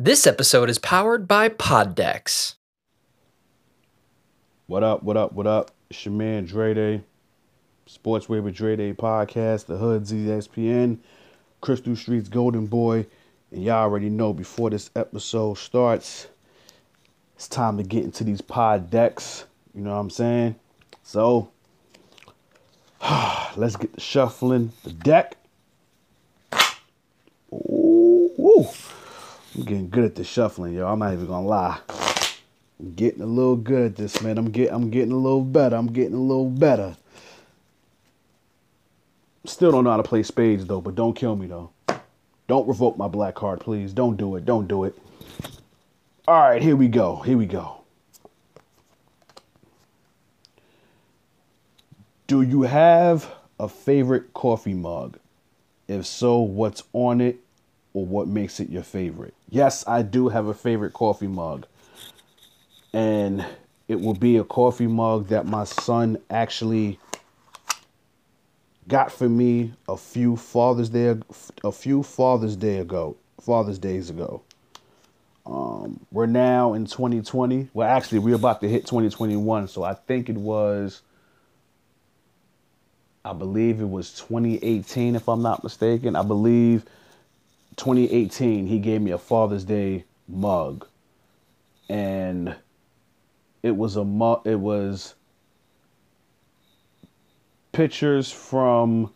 This episode is powered by Poddex. What up, what up, what up? It's your man Dre Day, Sportsway with Dre Day podcast, the Hoods ESPN, Crystal Streets Golden Boy. And y'all already know before this episode starts, it's time to get into these pod decks. You know what I'm saying? So, let's get the shuffling the deck. I'm getting good at the shuffling, yo. I'm not even gonna lie. I'm getting a little good at this, man. I'm get I'm getting a little better. I'm getting a little better. Still don't know how to play spades though, but don't kill me though. Don't revoke my black card, please. Don't do it. Don't do it. All right, here we go. Here we go. Do you have a favorite coffee mug? If so, what's on it or what makes it your favorite? Yes, I do have a favorite coffee mug. And it will be a coffee mug that my son actually got for me a few Father's Day a few Father's Day ago, Father's Days ago. Um, we're now in 2020. Well, actually, we're about to hit 2021, so I think it was I believe it was 2018 if I'm not mistaken. I believe 2018 he gave me a Father's Day mug. And it was a mug it was pictures from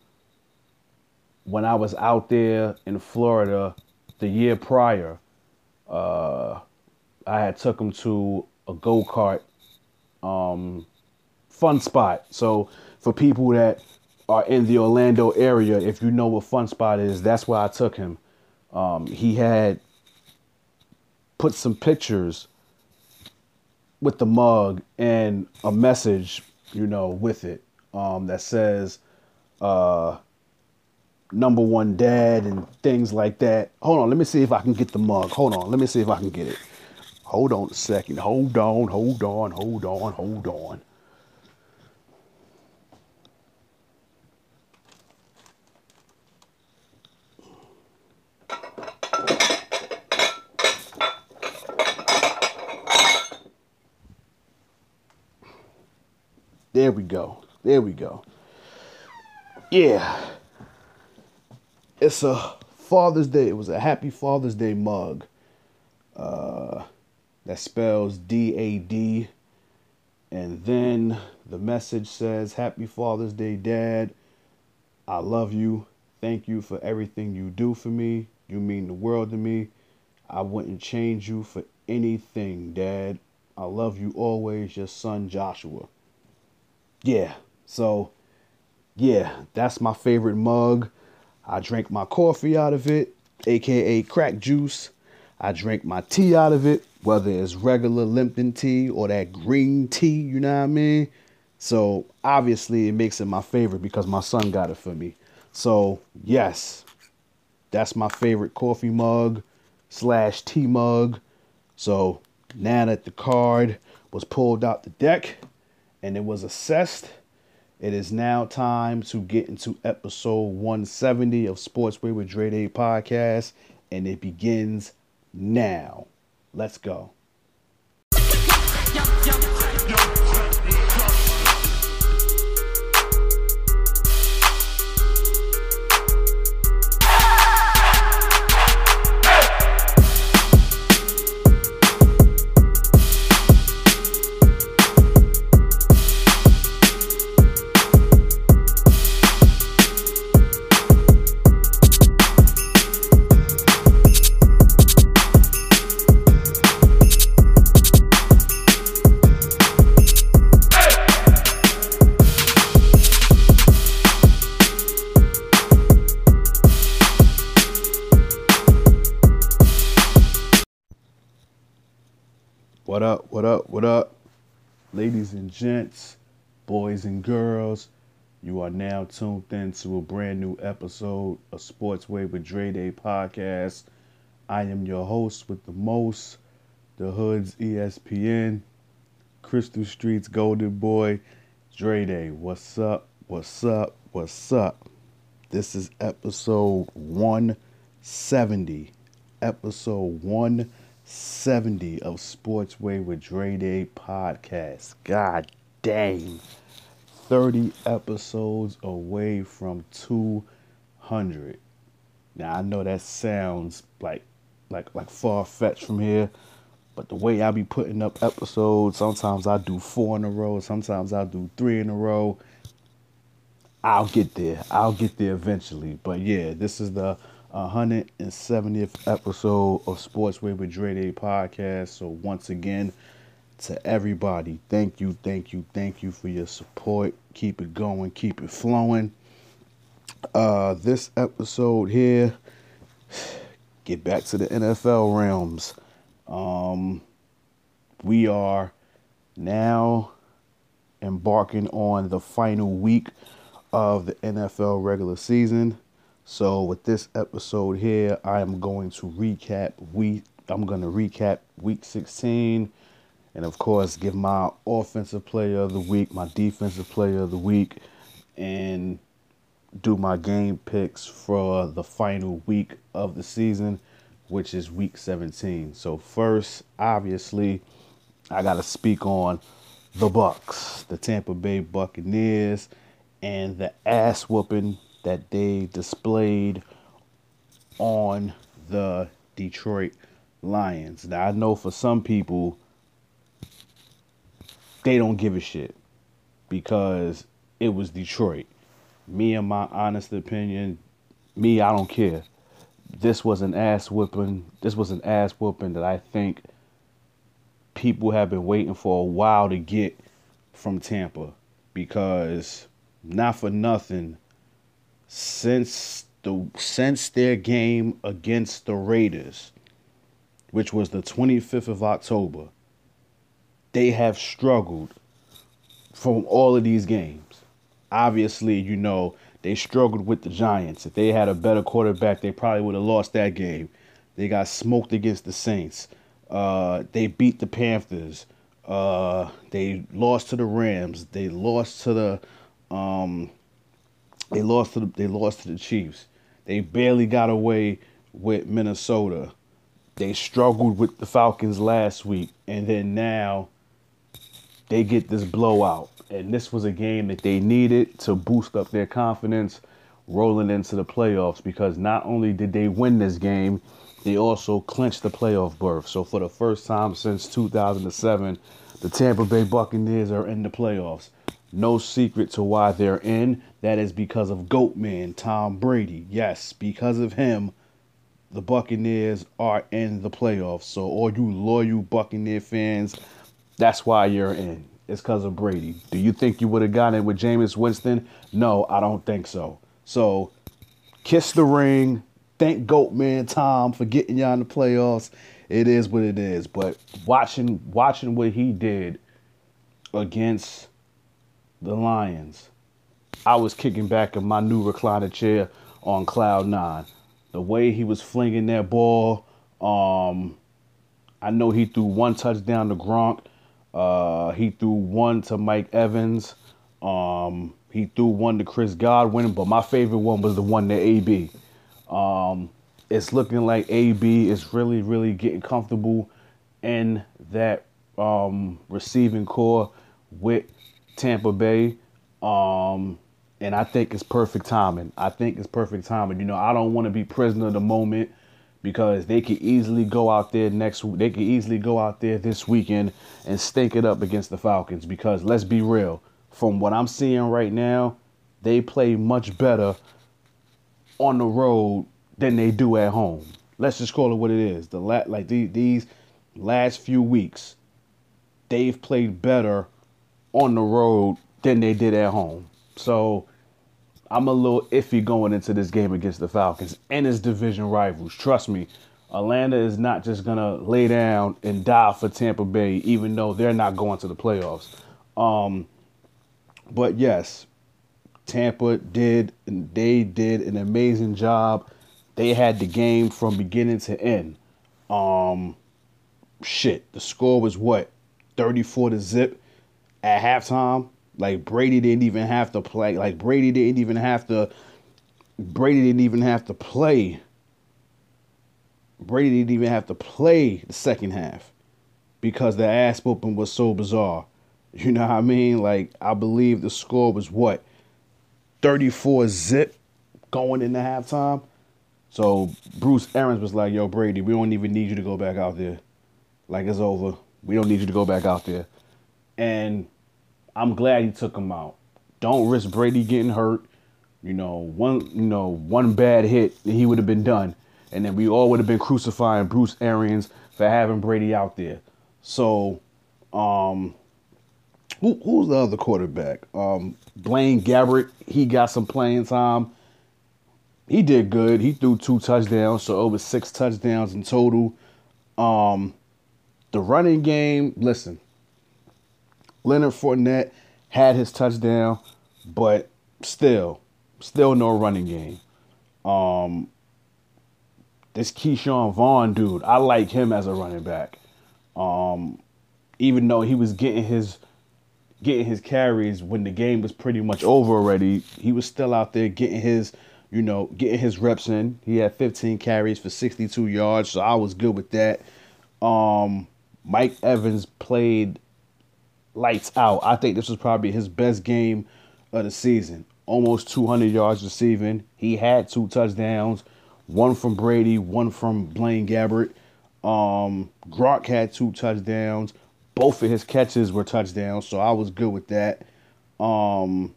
when I was out there in Florida the year prior. Uh, I had took him to a go kart um, fun spot. So for people that are in the Orlando area, if you know what fun spot is, that's where I took him. Um, he had put some pictures with the mug and a message, you know, with it um, that says uh, number one dad and things like that. Hold on, let me see if I can get the mug. Hold on, let me see if I can get it. Hold on a second. Hold on, hold on, hold on, hold on. We go. There we go. Yeah. It's a Father's Day. It was a happy Father's Day mug. Uh, that spells D A D. And then the message says, Happy Father's Day, Dad. I love you. Thank you for everything you do for me. You mean the world to me. I wouldn't change you for anything, Dad. I love you always, your son Joshua yeah, so yeah, that's my favorite mug. I drink my coffee out of it, aka crack juice. I drink my tea out of it, whether it's regular Lipton tea or that green tea, you know what I mean? So obviously it makes it my favorite because my son got it for me. So yes, that's my favorite coffee mug slash tea mug. So now that the card was pulled out the deck, and it was assessed. It is now time to get into episode 170 of Sportsway with Dre Day podcast, and it begins now. Let's go. And gents, boys and girls, you are now tuned in to a brand new episode of Sportsway with Dre Day podcast. I am your host with the most, the Hood's ESPN, Crystal Streets Golden Boy, Dre Day. What's up? What's up? What's up? This is episode 170. episode 170 of Sportsway with Dre Day podcast. God dang. 30 episodes away from 200. Now I know that sounds like like like far fetched from here, but the way I be putting up episodes, sometimes I do four in a row, sometimes I do three in a row. I'll get there. I'll get there eventually. But yeah, this is the 170th episode of Sportsway with Dre Day podcast. So once again, to everybody, thank you, thank you, thank you for your support. Keep it going, keep it flowing. Uh, this episode here, get back to the NFL realms. Um, we are now embarking on the final week of the NFL regular season. So with this episode here, I am going to recap week I'm going to recap week 16 and of course give my offensive player of the week, my defensive player of the week and do my game picks for the final week of the season, which is week 17. So first, obviously, I got to speak on the Bucks, the Tampa Bay Buccaneers and the ass whooping that they displayed on the Detroit Lions. Now, I know for some people, they don't give a shit because it was Detroit. Me, and my honest opinion, me, I don't care. This was an ass whooping. This was an ass whooping that I think people have been waiting for a while to get from Tampa because not for nothing, since the since their game against the Raiders, which was the 25th of October, they have struggled from all of these games. Obviously, you know, they struggled with the Giants. If they had a better quarterback, they probably would have lost that game. They got smoked against the Saints. Uh, they beat the Panthers. Uh, they lost to the Rams. They lost to the um, they lost to the, they lost to the Chiefs. They barely got away with Minnesota. They struggled with the Falcons last week, and then now they get this blowout. And this was a game that they needed to boost up their confidence rolling into the playoffs because not only did they win this game, they also clinched the playoff berth. So for the first time since 2007, the Tampa Bay Buccaneers are in the playoffs. No secret to why they're in. That is because of Goatman, Tom Brady. Yes, because of him, the Buccaneers are in the playoffs. So, all you loyal Buccaneer fans, that's why you're in. It's because of Brady. Do you think you would have gotten it with Jameis Winston? No, I don't think so. So, kiss the ring. Thank Goatman Tom for getting y'all in the playoffs. It is what it is. But watching watching what he did against the Lions, I was kicking back in my new recliner chair on cloud nine. The way he was flinging that ball, um, I know he threw one touchdown to Gronk. Uh, he threw one to Mike Evans. Um, he threw one to Chris Godwin, but my favorite one was the one to AB. Um, it's looking like AB is really, really getting comfortable in that um, receiving corps with Tampa Bay. Um, and I think it's perfect timing. I think it's perfect timing. You know, I don't want to be prisoner of the moment because they could easily go out there next they could easily go out there this weekend and stink it up against the Falcons because let's be real, from what I'm seeing right now, they play much better on the road than they do at home. Let's just call it what it is. The la- like these, these last few weeks, they've played better on the road than they did at home. So I'm a little iffy going into this game against the Falcons and its division rivals. Trust me, Atlanta is not just gonna lay down and die for Tampa Bay, even though they're not going to the playoffs. Um, but yes, Tampa did they did an amazing job. They had the game from beginning to end. Um, shit, the score was what 34 to zip at halftime. Like Brady didn't even have to play. Like Brady didn't even have to. Brady didn't even have to play. Brady didn't even have to play the second half because the ass whooping was so bizarre. You know what I mean? Like I believe the score was what 34 zip going into halftime. So Bruce Arians was like, "Yo, Brady, we don't even need you to go back out there. Like it's over. We don't need you to go back out there." And I'm glad he took him out. Don't risk Brady getting hurt. You know, one you know one bad hit, he would have been done, and then we all would have been crucifying Bruce Arians for having Brady out there. So, um, who, who's the other quarterback? Um, Blaine Gabbert. He got some playing time. He did good. He threw two touchdowns, so over six touchdowns in total. Um, the running game. Listen, Leonard Fournette had his touchdown, but still, still no running game. Um, this Ke'Shawn Vaughn dude, I like him as a running back. Um, even though he was getting his getting his carries when the game was pretty much over already, he was still out there getting his, you know, getting his reps in. He had 15 carries for 62 yards, so I was good with that. Um, Mike Evans played lights out. I think this was probably his best game of the season. Almost 200 yards receiving. He had two touchdowns, one from Brady, one from Blaine Gabbert. Um, Gronk had two touchdowns. Both of his catches were touchdowns, so I was good with that. Um,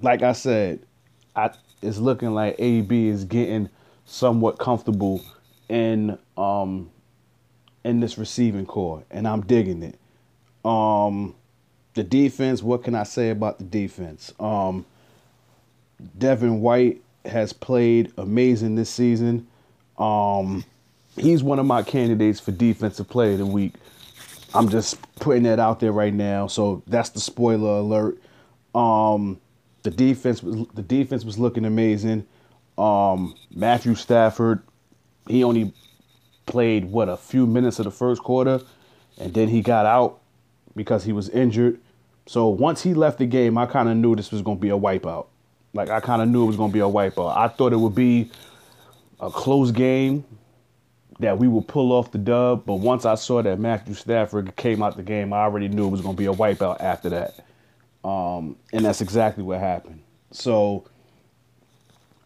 like I said, I it's looking like AB is getting somewhat comfortable in um in this receiving corps, and I'm digging it. Um, the defense. What can I say about the defense? Um, Devin White has played amazing this season. Um, he's one of my candidates for defensive player of the week. I'm just putting that out there right now. So that's the spoiler alert. Um, the defense was the defense was looking amazing. Um, Matthew Stafford, he only played what a few minutes of the first quarter, and then he got out because he was injured. So once he left the game, I kind of knew this was going to be a wipeout. Like I kind of knew it was going to be a wipeout. I thought it would be a close game that we would pull off the dub. But once I saw that Matthew Stafford came out the game, I already knew it was going to be a wipeout after that. Um, and that's exactly what happened. So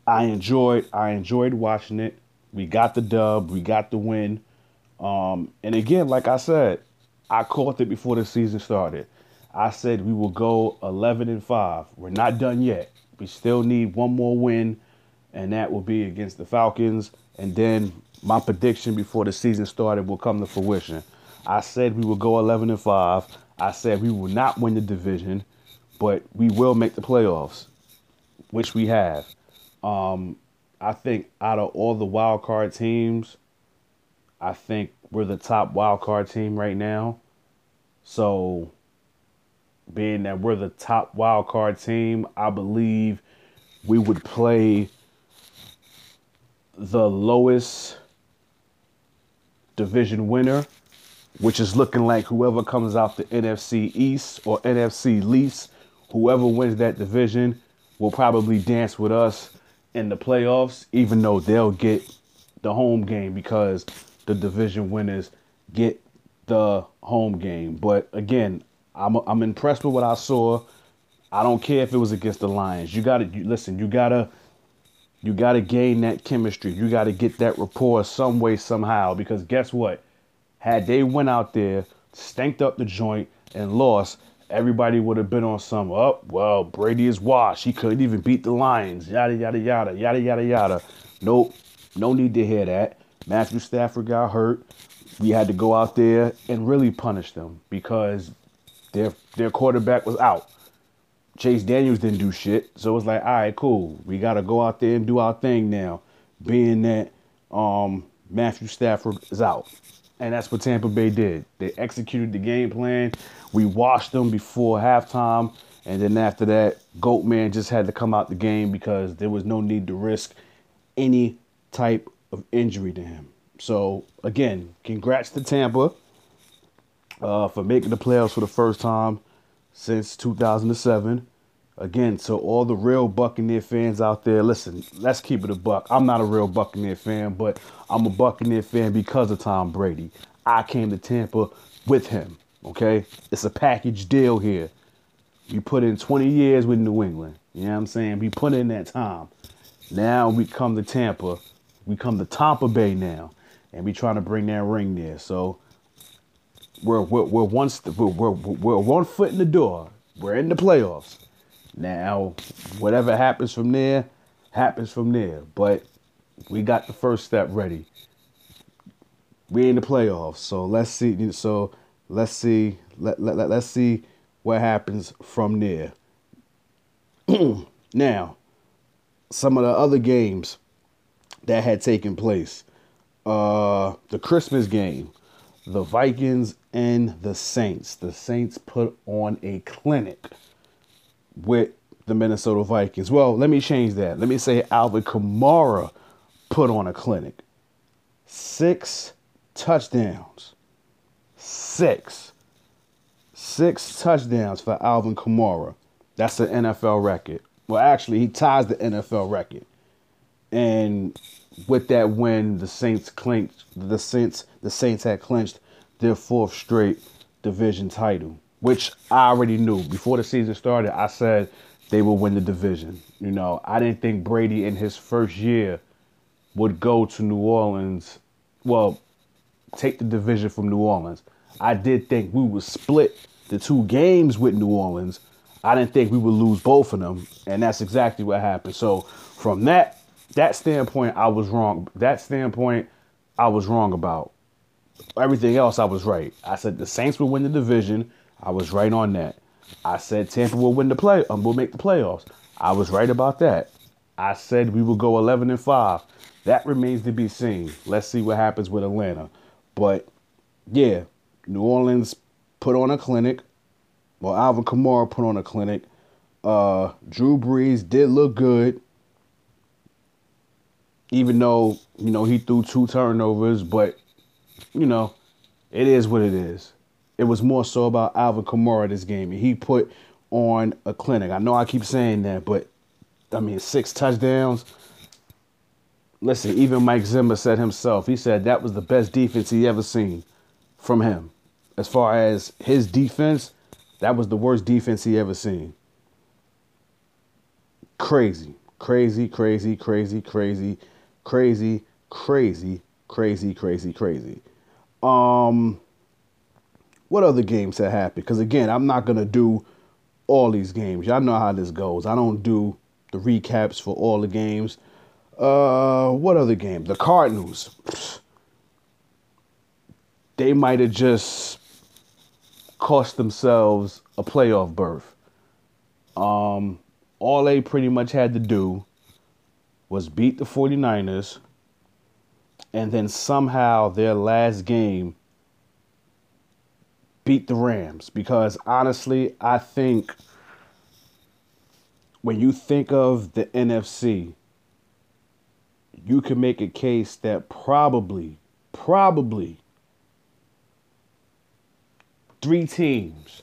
I enjoyed I enjoyed watching it. We got the dub, we got the win. Um, and again, like I said, I called it before the season started. I said we will go 11 and 5. We're not done yet. We still need one more win, and that will be against the Falcons. And then my prediction before the season started will come to fruition. I said we will go 11 and 5. I said we will not win the division, but we will make the playoffs, which we have. Um, I think out of all the wild card teams, I think we're the top wild card team right now. So, being that we're the top wild card team, I believe we would play the lowest division winner, which is looking like whoever comes out the NFC East or NFC least, whoever wins that division will probably dance with us in the playoffs, even though they'll get the home game because the division winners get the home game. But again, I'm I'm impressed with what I saw. I don't care if it was against the Lions. You got to listen. You gotta you gotta gain that chemistry. You gotta get that rapport some way somehow. Because guess what? Had they went out there, stanked up the joint, and lost, everybody would have been on some. Oh well, Brady is washed. He couldn't even beat the Lions. Yada yada yada yada yada yada. Nope. No need to hear that. Matthew Stafford got hurt. We had to go out there and really punish them because their their quarterback was out. Chase Daniels didn't do shit, so it's like, all right, cool. We got to go out there and do our thing now, being that um, Matthew Stafford is out, and that's what Tampa Bay did. They executed the game plan. We washed them before halftime, and then after that, Goatman just had to come out the game because there was no need to risk any type of injury to him. So again, congrats to Tampa uh, for making the playoffs for the first time since 2007. again, to all the real Buccaneer fans out there, listen, let's keep it a buck. I'm not a real Buccaneer fan, but I'm a Buccaneer fan because of Tom Brady. I came to Tampa with him, okay? It's a package deal here. You put in 20 years with New England. You know what I'm saying? We put in that time. Now we come to Tampa. We come to Tampa Bay now, and we trying to bring that ring there. So we're we're, we're one we're, we're, we're one foot in the door. We're in the playoffs. Now, whatever happens from there, happens from there. But we got the first step ready. We in the playoffs, so let's see. So let's see. Let, let, let let's see what happens from there. now, some of the other games that had taken place. Uh, the Christmas game, the Vikings and the Saints. The Saints put on a clinic with the Minnesota Vikings. Well, let me change that. Let me say Alvin Kamara put on a clinic. Six touchdowns. Six. Six touchdowns for Alvin Kamara. That's an NFL record. Well, actually, he ties the NFL record. And with that win, the Saints clinched the Saints the Saints had clinched their fourth straight division title, which I already knew before the season started. I said they would win the division. You know, I didn't think Brady in his first year would go to New Orleans. Well, take the division from New Orleans. I did think we would split the two games with New Orleans. I didn't think we would lose both of them, and that's exactly what happened. So from that that standpoint, I was wrong. That standpoint, I was wrong about. Everything else, I was right. I said the Saints will win the division. I was right on that. I said Tampa will win the play. Um, will make the playoffs. I was right about that. I said we will go 11 and five. That remains to be seen. Let's see what happens with Atlanta. But yeah, New Orleans put on a clinic. Well, Alvin Kamara put on a clinic. Uh, Drew Brees did look good even though you know he threw two turnovers, but you know it is what it is. It was more so about Alvin Kamara this game, and he put on a clinic. I know I keep saying that, but I mean six touchdowns. Listen, even Mike Zimmer said himself. He said that was the best defense he ever seen from him. As far as his defense, that was the worst defense he ever seen. Crazy, crazy, crazy, crazy, crazy crazy, crazy, crazy, crazy, crazy. Um, what other games have happened? Because again, I'm not gonna do all these games. Y'all know how this goes. I don't do the recaps for all the games. Uh, what other game? The Cardinals. They might have just cost themselves a playoff berth. Um, all they pretty much had to do was beat the 49ers and then somehow their last game beat the Rams. Because honestly, I think when you think of the NFC, you can make a case that probably, probably three teams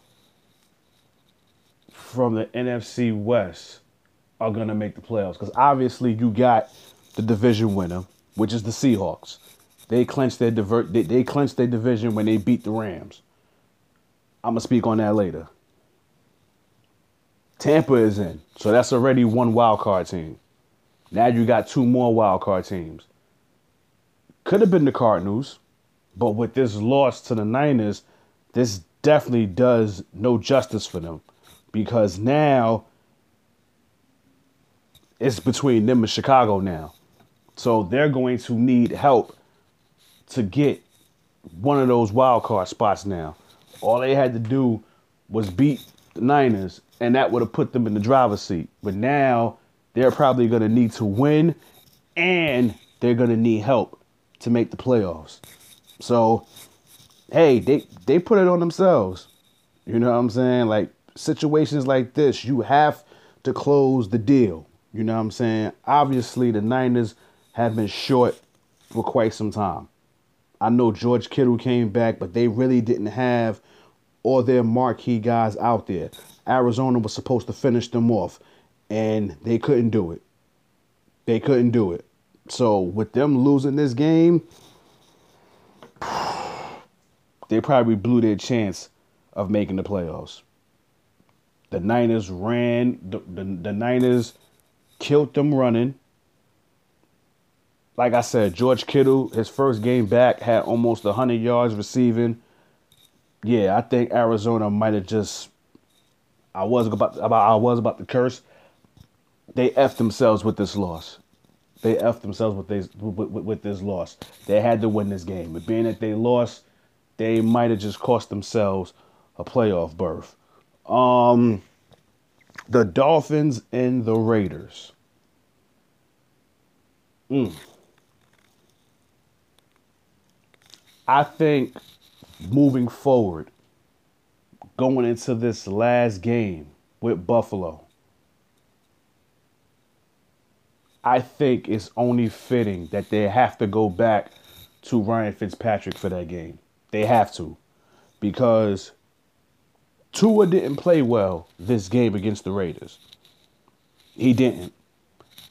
from the NFC West are going to make the playoffs because obviously you got the division winner, which is the Seahawks. They clinched their divert. They, they clinched their division when they beat the Rams. I'm gonna speak on that later. Tampa is in, so that's already one wild card team. Now you got two more wild card teams. Could have been the Cardinals, but with this loss to the Niners, this definitely does no justice for them because now it's between them and Chicago now. So they're going to need help to get one of those wild card spots now. All they had to do was beat the Niners, and that would have put them in the driver's seat. But now they're probably going to need to win, and they're going to need help to make the playoffs. So, hey, they they put it on themselves. You know what I'm saying? Like situations like this, you have to close the deal. You know what I'm saying? Obviously, the Niners have been short for quite some time. I know George Kittle came back, but they really didn't have all their marquee guys out there. Arizona was supposed to finish them off, and they couldn't do it. They couldn't do it. So with them losing this game, they probably blew their chance of making the playoffs. The Niners ran, the, the, the Niners killed them running. Like I said, George Kittle, his first game back, had almost 100 yards receiving. Yeah, I think Arizona might have just. I was about, about I was about to curse. They effed themselves with this loss. They effed themselves with this with, with, with this loss. They had to win this game. But being that they lost, they might have just cost themselves a playoff berth. Um, the Dolphins and the Raiders. Mm. I think moving forward, going into this last game with Buffalo, I think it's only fitting that they have to go back to Ryan Fitzpatrick for that game. They have to. Because Tua didn't play well this game against the Raiders. He didn't.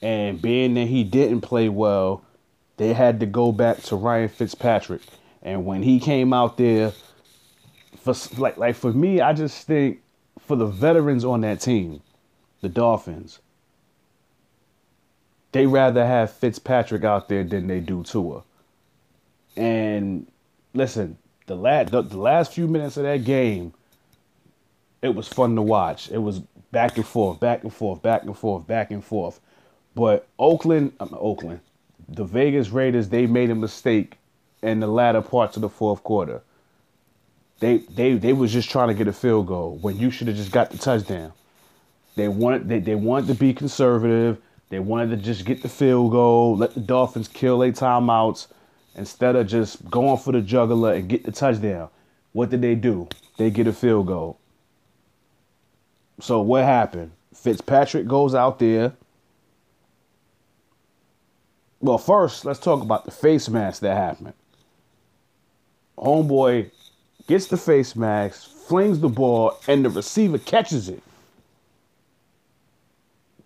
And being that he didn't play well, they had to go back to Ryan Fitzpatrick. And when he came out there, for like like for me, I just think for the veterans on that team, the Dolphins, they rather have Fitzpatrick out there than they do Tua. And listen, the last the, the last few minutes of that game, it was fun to watch. It was back and forth, back and forth, back and forth, back and forth. But Oakland, um, Oakland, the Vegas Raiders, they made a mistake in the latter parts of the fourth quarter. They they they was just trying to get a field goal when you should have just got the touchdown. They wanted they, they wanted to be conservative. They wanted to just get the field goal, let the Dolphins kill their timeouts instead of just going for the juggler and get the touchdown. What did they do? They get a field goal. So what happened? Fitzpatrick goes out there. Well, first, let's talk about the face mask that happened. Homeboy gets the face mask, flings the ball, and the receiver catches it.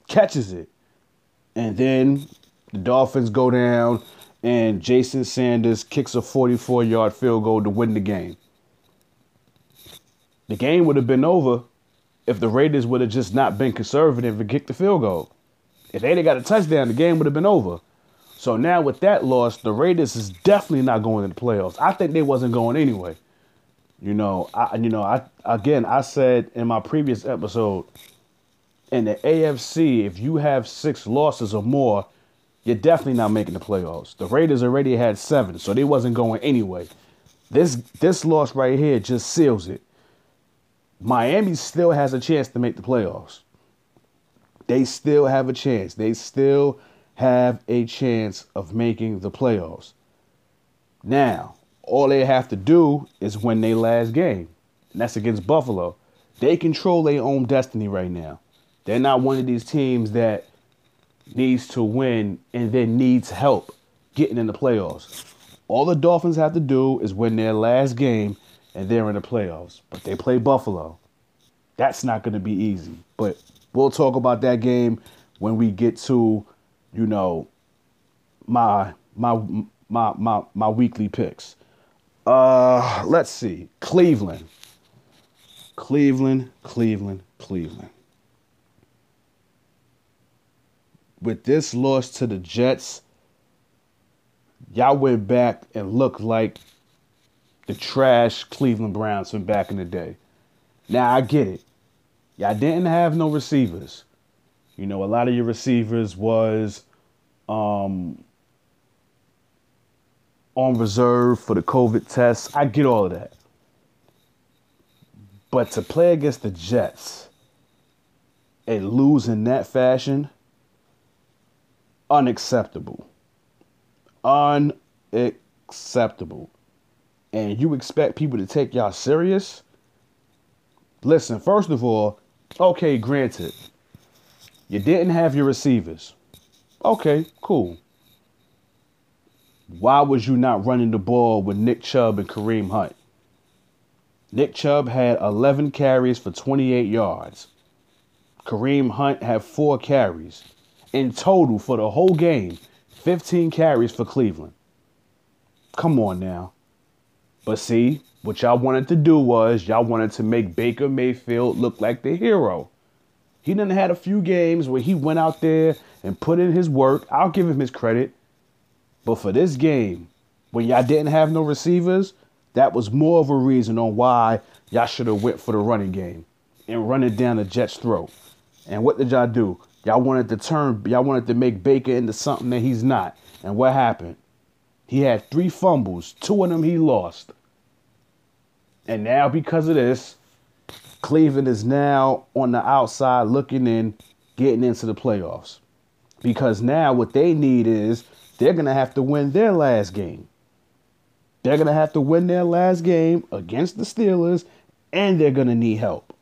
Catches it. And then the Dolphins go down, and Jason Sanders kicks a 44 yard field goal to win the game. The game would have been over if the Raiders would have just not been conservative and kicked the field goal. If they'd have got a touchdown, the game would have been over. So now with that loss, the Raiders is definitely not going to the playoffs. I think they wasn't going anyway. You know, I you know, I again I said in my previous episode, in the AFC, if you have six losses or more, you're definitely not making the playoffs. The Raiders already had seven, so they wasn't going anyway. This this loss right here just seals it. Miami still has a chance to make the playoffs. They still have a chance. They still have a chance of making the playoffs. Now, all they have to do is win their last game, and that's against Buffalo. They control their own destiny right now. They're not one of these teams that needs to win and then needs help getting in the playoffs. All the Dolphins have to do is win their last game and they're in the playoffs. But they play Buffalo. That's not going to be easy. But we'll talk about that game when we get to, you know, my my my my my weekly picks. Uh, let's see. Cleveland. Cleveland, Cleveland, Cleveland. With this loss to the Jets, y'all went back and looked like the trash Cleveland Browns from back in the day. Now I get it. Y'all didn't have no receivers. You know, a lot of your receivers was um, on reserve for the COVID tests. I get all of that. But to play against the Jets and lose in that fashion, unacceptable. Unacceptable. And you expect people to take y'all serious? Listen, first of all, okay, granted, you didn't have your receivers. Okay, cool. Why was you not running the ball with Nick Chubb and Kareem Hunt? Nick Chubb had 11 carries for 28 yards. Kareem Hunt had four carries. In total for the whole game, 15 carries for Cleveland. Come on now. But see, what y'all wanted to do was y'all wanted to make Baker Mayfield look like the hero. He done had a few games where he went out there and put in his work. I'll give him his credit. But for this game, when y'all didn't have no receivers, that was more of a reason on why y'all should have went for the running game and run it down the Jets' throat. And what did y'all do? Y'all wanted to turn, y'all wanted to make Baker into something that he's not. And what happened? He had three fumbles, two of them he lost. And now, because of this, Cleveland is now on the outside looking in, getting into the playoffs. Because now what they need is they're going to have to win their last game. They're going to have to win their last game against the Steelers, and they're going to need help.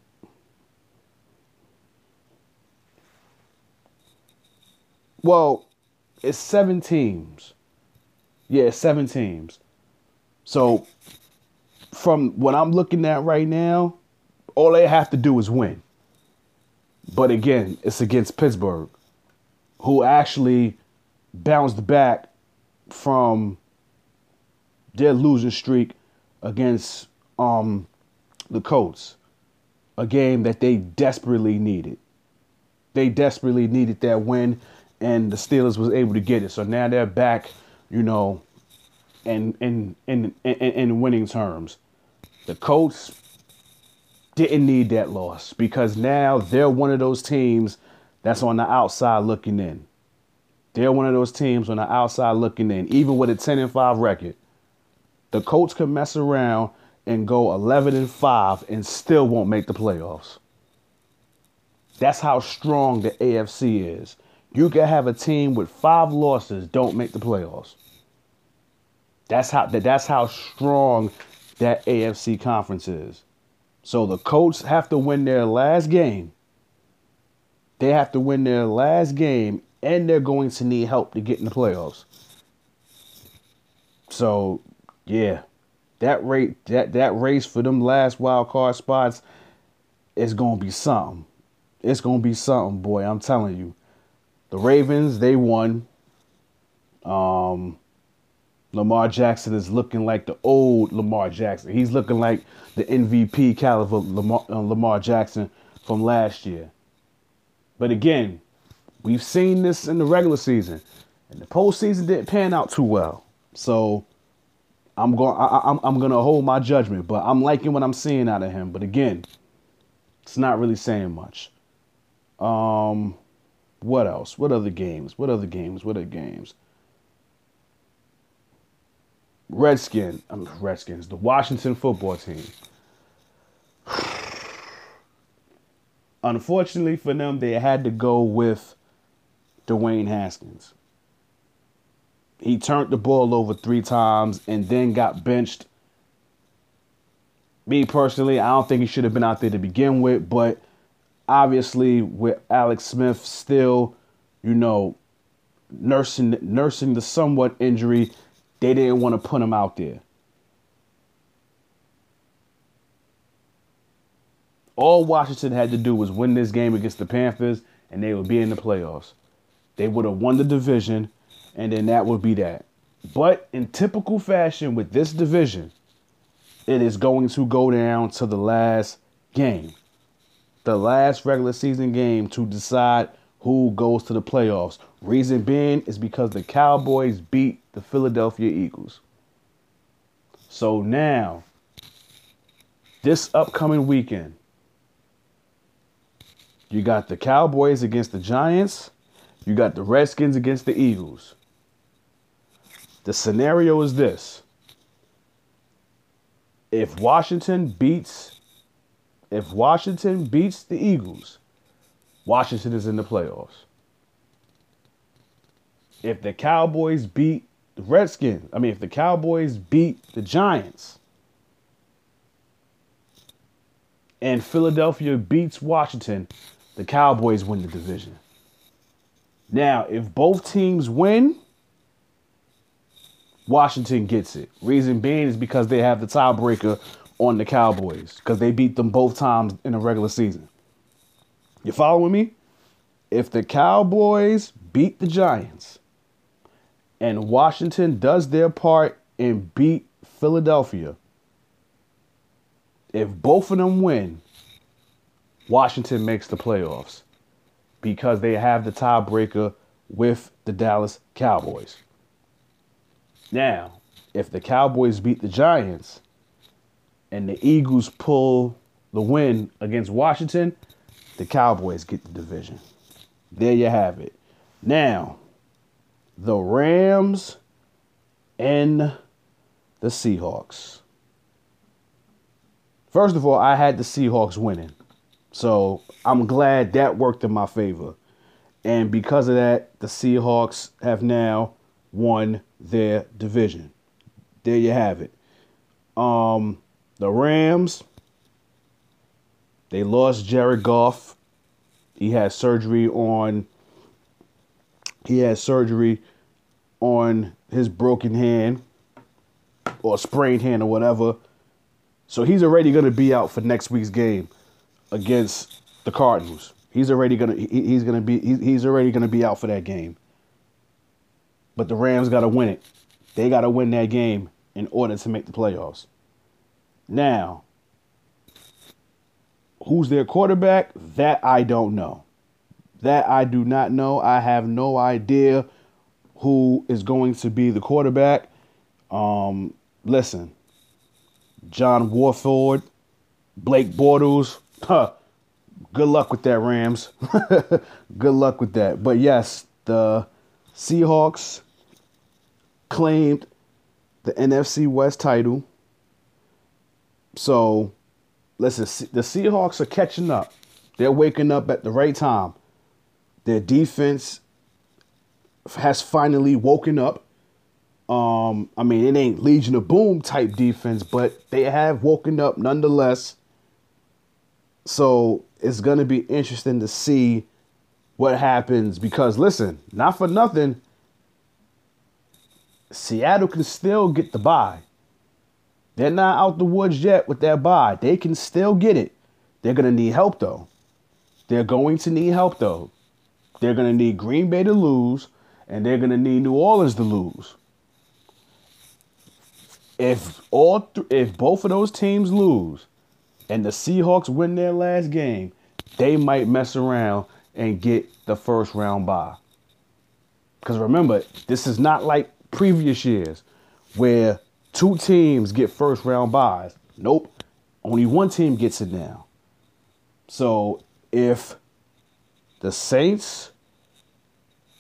Well, it's seven teams. Yeah, seven teams. So, from what I'm looking at right now, all they have to do is win. But again, it's against Pittsburgh, who actually bounced back from their losing streak against um, the Colts, a game that they desperately needed. They desperately needed that win, and the Steelers was able to get it. So now they're back, you know, in in in in, in winning terms. The Colts didn't need that loss because now they're one of those teams that's on the outside looking in. They're one of those teams on the outside looking in, even with a 10 and 5 record. The Colts could mess around and go 11 and 5 and still won't make the playoffs. That's how strong the AFC is. You can have a team with five losses don't make the playoffs. That's how that's how strong that AFC conference is. So the Colts have to win their last game. They have to win their last game, and they're going to need help to get in the playoffs. So, yeah, that rate that that race for them last wild card spots is gonna be something. It's gonna be something, boy. I'm telling you. The Ravens, they won. Um, Lamar Jackson is looking like the old Lamar Jackson. He's looking like the MVP caliber Lamar, uh, Lamar Jackson from last year. But again, we've seen this in the regular season, and the postseason didn't pan out too well. So I'm going. I'm I'm going to hold my judgment, but I'm liking what I'm seeing out of him. But again, it's not really saying much. Um, what else? What other games? What other games? What other games? Redskin, um, Redskins, the Washington football team. Unfortunately for them, they had to go with Dwayne Haskins. He turned the ball over three times and then got benched. Me personally, I don't think he should have been out there to begin with, but obviously with Alex Smith still, you know, nursing nursing the somewhat injury, they didn't want to put him out there. All Washington had to do was win this game against the Panthers, and they would be in the playoffs. They would have won the division, and then that would be that. But in typical fashion with this division, it is going to go down to the last game, the last regular season game to decide who goes to the playoffs. Reason being is because the Cowboys beat the Philadelphia Eagles. So now, this upcoming weekend, you got the Cowboys against the Giants, you got the Redskins against the Eagles. The scenario is this. If Washington beats if Washington beats the Eagles, Washington is in the playoffs. If the Cowboys beat the Redskins, I mean, if the Cowboys beat the Giants, and Philadelphia beats Washington, the Cowboys win the division. Now, if both teams win, Washington gets it. Reason being is because they have the tiebreaker on the Cowboys because they beat them both times in the regular season. You following me? If the Cowboys beat the Giants and Washington does their part and beat Philadelphia, if both of them win, Washington makes the playoffs because they have the tiebreaker with the Dallas Cowboys. Now, if the Cowboys beat the Giants and the Eagles pull the win against Washington, the Cowboys get the division. There you have it. Now, the Rams and the Seahawks. First of all, I had the Seahawks winning. So I'm glad that worked in my favor. And because of that, the Seahawks have now won their division. There you have it. Um, the Rams, they lost Jared Goff. He had surgery on he had surgery on his broken hand or sprained hand or whatever. So he's already going to be out for next week's game against the Cardinals. He's already going to he, he's going to be he, he's already going to be out for that game. But the Rams got to win it. They got to win that game in order to make the playoffs. Now, who's their quarterback? That I don't know. That I do not know. I have no idea who is going to be the quarterback. Um, listen, John Wolford, Blake Bortles. Huh, good luck with that, Rams. good luck with that. But yes, the Seahawks claimed the NFC West title. So, listen, the Seahawks are catching up. They're waking up at the right time. Their defense has finally woken up. Um, I mean, it ain't Legion of Boom type defense, but they have woken up nonetheless. So it's gonna be interesting to see what happens because listen, not for nothing, Seattle can still get the bye. They're not out the woods yet with that bye. They can still get it. They're gonna need help though. They're going to need help though. They're going to need Green Bay to lose, and they're going to need New Orleans to lose. If all th- if both of those teams lose, and the Seahawks win their last game, they might mess around and get the first round bye. Because remember, this is not like previous years where two teams get first round byes. Nope, only one team gets it now. So if the Saints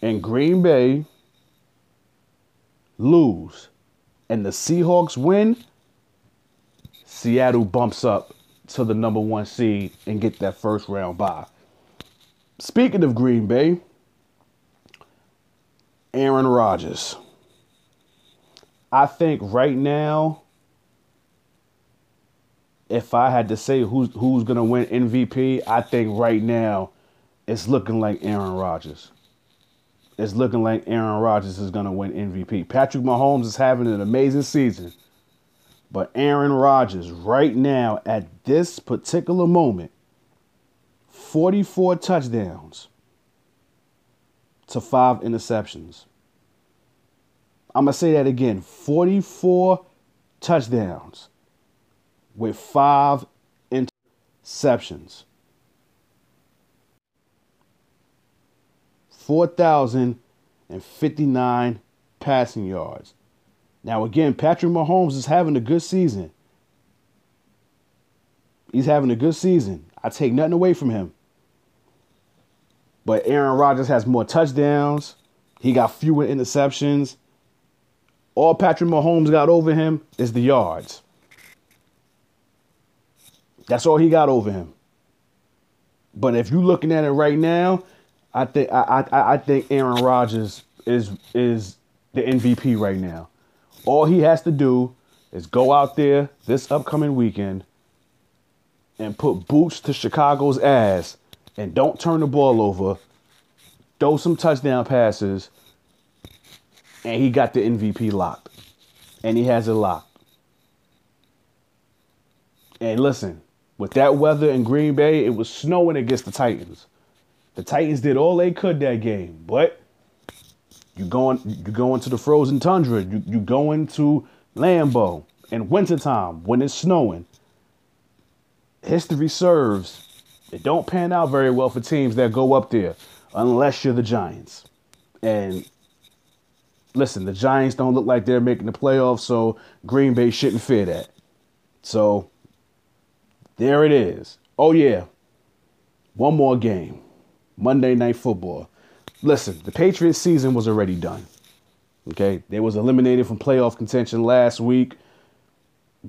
and Green Bay lose and the Seahawks win, Seattle bumps up to the number one seed and get that first round bye. Speaking of Green Bay, Aaron Rodgers. I think right now, if I had to say who's who's gonna win MVP, I think right now it's looking like Aaron Rodgers. It's looking like Aaron Rodgers is gonna win MVP. Patrick Mahomes is having an amazing season. But Aaron Rodgers, right now, at this particular moment, 44 touchdowns to five interceptions. I'm going to say that again 44 touchdowns with five interceptions. 4,059 passing yards. Now, again, Patrick Mahomes is having a good season. He's having a good season. I take nothing away from him. But Aaron Rodgers has more touchdowns. He got fewer interceptions. All Patrick Mahomes got over him is the yards. That's all he got over him. But if you're looking at it right now, I think I, I, I think Aaron Rodgers is is the MVP right now. All he has to do is go out there this upcoming weekend and put boots to Chicago's ass and don't turn the ball over. Throw some touchdown passes, and he got the MVP locked. And he has it locked. And listen, with that weather in Green Bay, it was snowing against the Titans. The Titans did all they could that game, but you going you go into the frozen tundra, you you go into Lambeau in wintertime when it's snowing. History serves. It don't pan out very well for teams that go up there unless you're the Giants. And listen, the Giants don't look like they're making the playoffs, so Green Bay shouldn't fear that. So there it is. Oh yeah. One more game. Monday night football. Listen, the Patriots season was already done. Okay? They was eliminated from playoff contention last week.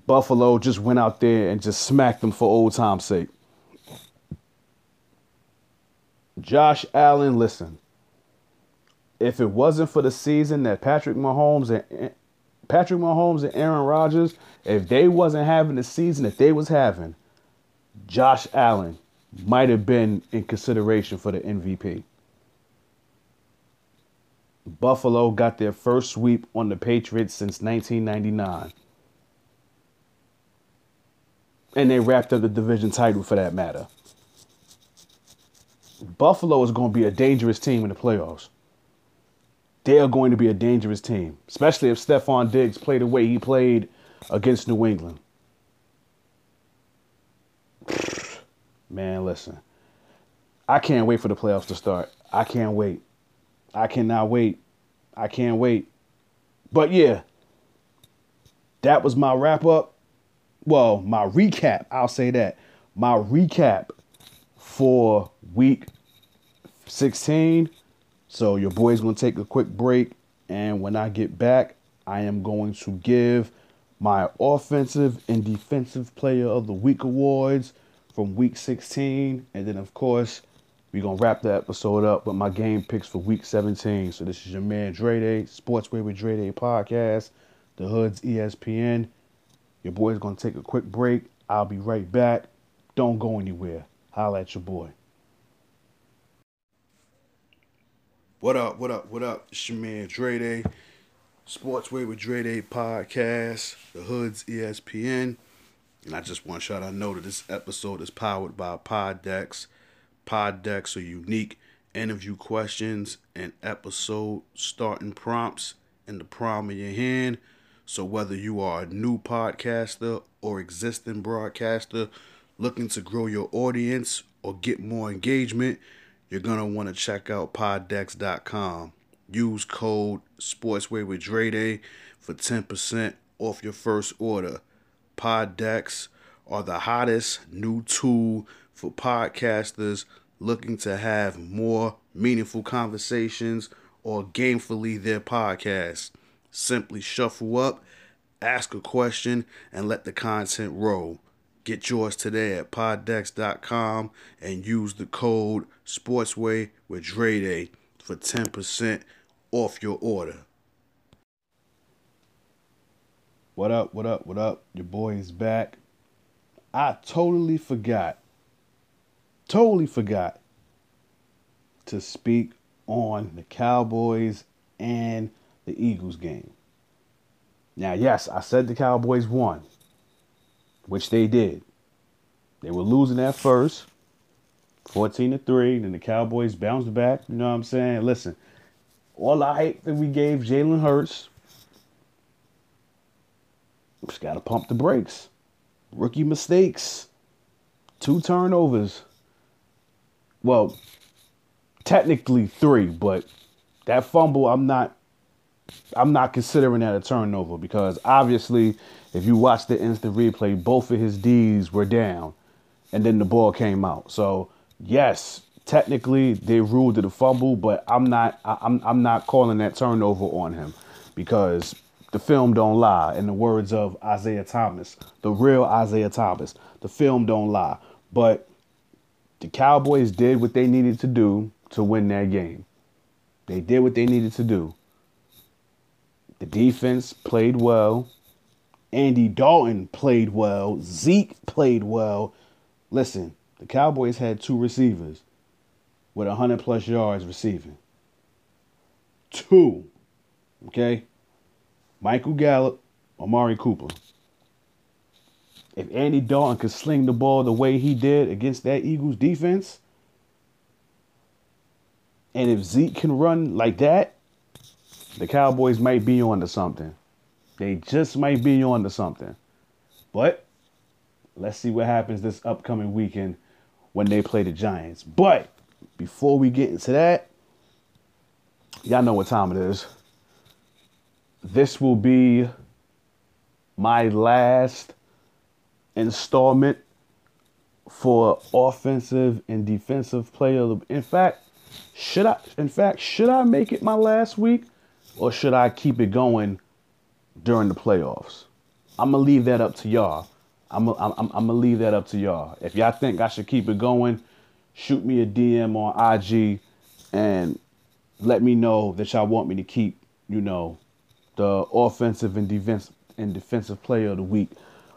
Buffalo just went out there and just smacked them for old time's sake. Josh Allen, listen. If it wasn't for the season that Patrick Mahomes and Patrick Mahomes and Aaron Rodgers, if they wasn't having the season that they was having, Josh Allen might have been in consideration for the MVP. Buffalo got their first sweep on the Patriots since 1999. And they wrapped up the division title for that matter. Buffalo is going to be a dangerous team in the playoffs. They are going to be a dangerous team, especially if Stefon Diggs played the way he played against New England. Man, listen. I can't wait for the playoffs to start. I can't wait. I cannot wait. I can't wait. But yeah, that was my wrap up. Well, my recap. I'll say that. My recap for week 16. So your boy's going to take a quick break. And when I get back, I am going to give my offensive and defensive player of the week awards from week 16. And then, of course, we're going to wrap the episode up with my game picks for week 17. So this is your man Dre Day, Sportsway with Dre Day podcast, the Hood's ESPN. Your boy's going to take a quick break. I'll be right back. Don't go anywhere. Holla at your boy. What up, what up, what up? It's your man Dre Day, Sportsway with Dre Day podcast, the Hood's ESPN. And I just want to shout out know that this episode is powered by PodDecks. PodDecks are unique interview questions and episode starting prompts in the palm of your hand. So whether you are a new podcaster or existing broadcaster looking to grow your audience or get more engagement, you're to want to check out poddecks.com. Use code Sportsway with Dre Day for 10% off your first order. PodDecks are the hottest new tool for podcasters looking to have more meaningful conversations or gamefully their podcast. Simply shuffle up, ask a question, and let the content roll. Get yours today at poddecks.com and use the code Sportsway with Dre Day for 10% off your order. What up, what up, what up? Your boy is back. I totally forgot, totally forgot to speak on the Cowboys and the Eagles game. Now, yes, I said the Cowboys won, which they did. They were losing at first, 14 to 3. Then the Cowboys bounced back. You know what I'm saying? Listen, all the hype that we gave Jalen Hurts, just got to pump the brakes. Rookie mistakes, two turnovers. Well, technically three, but that fumble, I'm not, I'm not considering that a turnover because obviously, if you watch the instant replay, both of his D's were down, and then the ball came out. So yes, technically they ruled it a fumble, but I'm not, I'm, I'm not calling that turnover on him because the film don't lie. In the words of Isaiah Thomas, the real Isaiah Thomas, the film don't lie. But the Cowboys did what they needed to do to win that game. They did what they needed to do. The defense played well. Andy Dalton played well. Zeke played well. Listen, the Cowboys had two receivers with 100 plus yards receiving. Two. Okay? Michael Gallup, Amari Cooper. if Andy Dalton could sling the ball the way he did against that Eagles defense, and if Zeke can run like that, the Cowboys might be on to something. They just might be on to something. But let's see what happens this upcoming weekend when they play the Giants. But before we get into that, y'all know what time it is. This will be my last installment for offensive and defensive player. In fact, should I in fact should I make it my last week or should I keep it going during the playoffs? I'm gonna leave that up to y'all. I'm I'm, I'm gonna leave that up to y'all. If y'all think I should keep it going, shoot me a DM on IG and let me know that y'all want me to keep, you know, the offensive and defense and defensive player of the week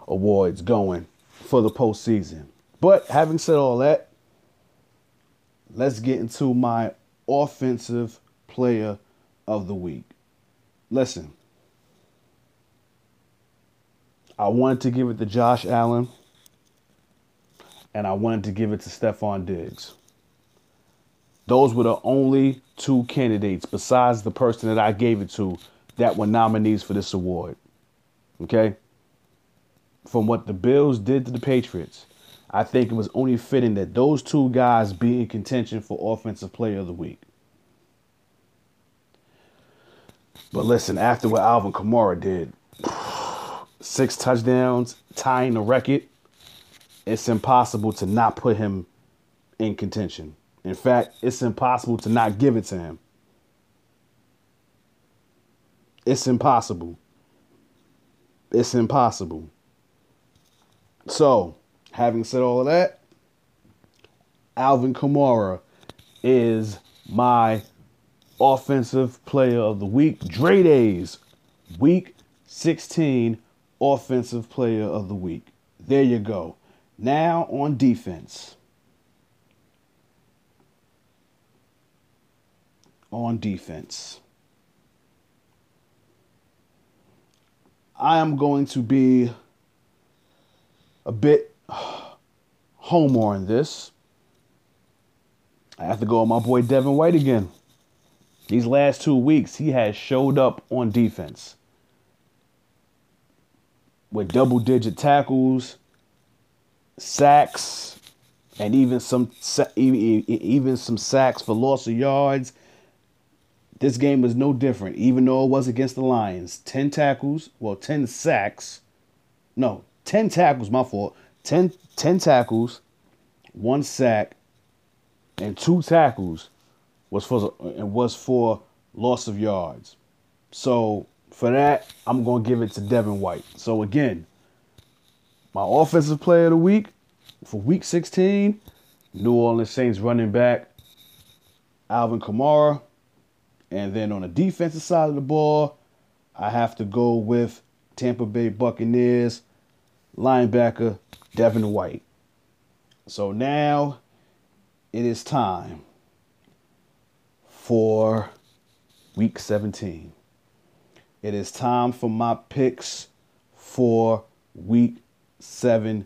awards going for the postseason. But having said all that, let's get into my offensive player of the week. Listen, I wanted to give it to Josh Allen, and I wanted to give it to Stefon Diggs. Those were the only two candidates besides the person that I gave it to that were nominees for this award. Okay? From what the Bills did to the Patriots, I think it was only fitting that those two guys be in contention for Offensive Player of the Week. But listen, after what Alvin Kamara did, six touchdowns, tying the record, it's impossible to not put him in contention. In fact, it's impossible to not give it to him. It's impossible. It's impossible. So, having said all of that, Alvin Kamara is my offensive player of the week. Dre Days, week 16 offensive player of the week. There you go. Now on defense. On defense. I am going to be a bit homer on this. I have to go on my boy Devin White again. These last two weeks, he has showed up on defense with double digit tackles, sacks, and even some even some sacks for loss of yards. This game was no different, even though it was against the Lions. 10 tackles, well, 10 sacks. No, 10 tackles, my fault. 10, 10 tackles, one sack, and two tackles was for and was for loss of yards. So for that, I'm going to give it to Devin White. So again, my offensive player of the week for week 16, New Orleans Saints running back Alvin Kamara. And then on the defensive side of the ball, I have to go with Tampa Bay Buccaneers linebacker Devin White. So now it is time for week 17. It is time for my picks for week 17.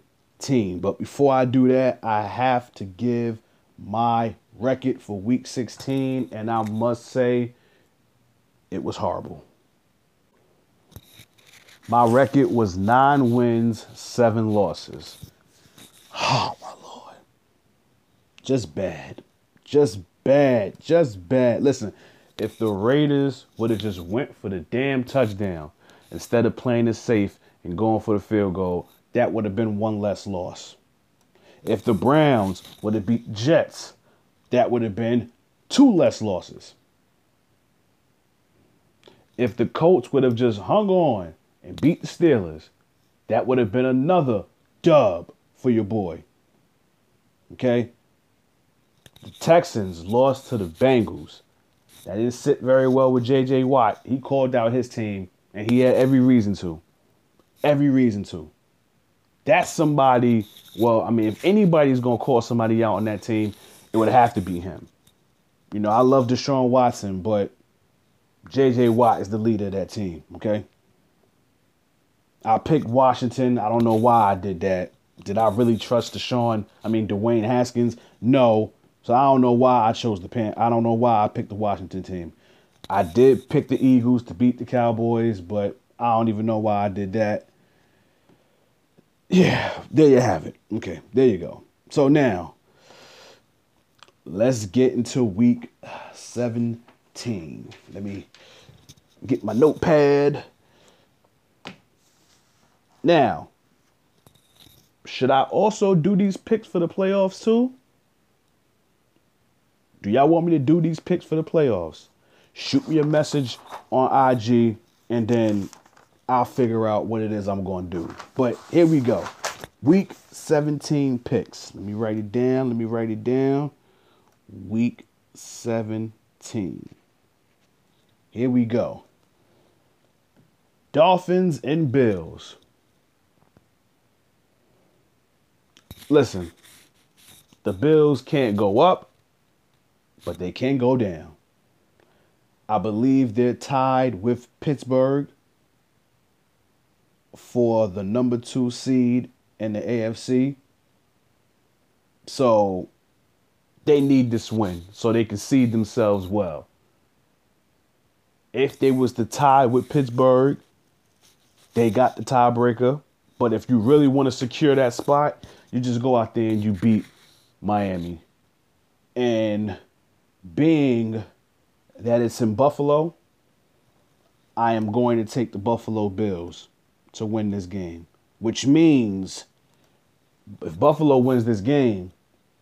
But before I do that, I have to give my record for week 16, and I must say it was horrible. My record was nine wins, seven losses. Oh, my Lord. Just bad. Just bad. Just bad. Listen, if the Raiders would have just went for the damn touchdown instead of playing it safe and going for the field goal, that would have been one less loss. If the Browns would have beat Jets, that would have been two less losses. If the Colts would have just hung on and beat the Steelers, that would have been another dub for your boy. Okay? The Texans lost to the Bengals. That didn't sit very well with J.J. Watt. He called out his team, and he had every reason to. Every reason to. That's somebody, well, I mean, if anybody's going to call somebody out on that team, it would have to be him. You know, I love Deshaun Watson, but J.J. Watt is the leader of that team, okay? I picked Washington. I don't know why I did that. Did I really trust Deshaun? I mean, Dwayne Haskins? No. So I don't know why I chose the Pan. I don't know why I picked the Washington team. I did pick the Eagles to beat the Cowboys, but I don't even know why I did that. Yeah, there you have it. Okay, there you go. So now, let's get into week 17. Let me get my notepad. Now, should I also do these picks for the playoffs too? Do y'all want me to do these picks for the playoffs? Shoot me a message on IG and then I'll figure out what it is I'm going to do. But here we go. Week 17 picks. Let me write it down. Let me write it down. Week 17. Here we go. Dolphins and Bills. Listen, the Bills can't go up, but they can go down. I believe they're tied with Pittsburgh for the number two seed in the AFC. So they need this win so they can seed themselves well. If they was to tie with Pittsburgh, they got the tiebreaker. But if you really want to secure that spot, you just go out there and you beat Miami. And being that it's in Buffalo, I am going to take the Buffalo Bills to win this game, which means if Buffalo wins this game,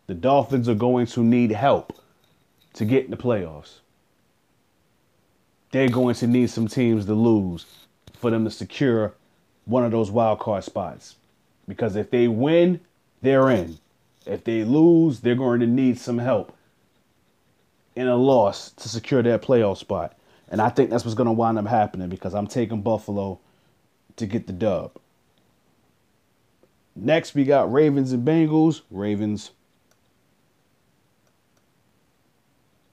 the Dolphins are going to need help to get in the playoffs. They're going to need some teams to lose for them to secure one of those wild card spots. Because if they win, they're in. If they lose, they're going to need some help in a loss to secure their playoff spot. And I think that's what's going to wind up happening because I'm taking Buffalo to get the dub. Next, we got Ravens and Bengals. Ravens.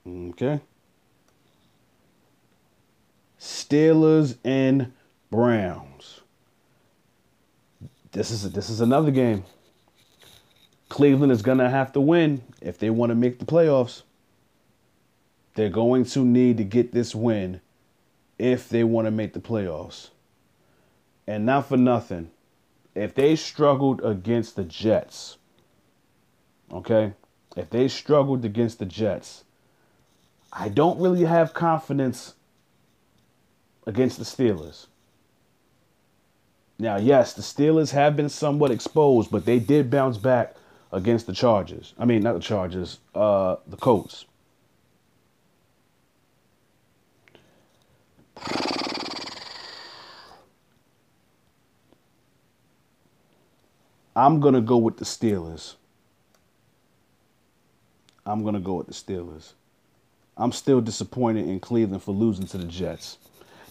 Okay. Steelers and Browns. This is this is another game. Cleveland is gonna have to win if they want to make the playoffs. They're going to need to get this win if they want to make the playoffs. And not for nothing, if they struggled against the Jets, okay, if they struggled against the Jets, I don't really have confidence against the Steelers. Now, yes, the Steelers have been somewhat exposed, but they did bounce back against the Chargers. I mean, not the Chargers, uh, the Colts. I'm going to go with the Steelers. I'm going to go with the Steelers. I'm still disappointed in Cleveland for losing to the Jets.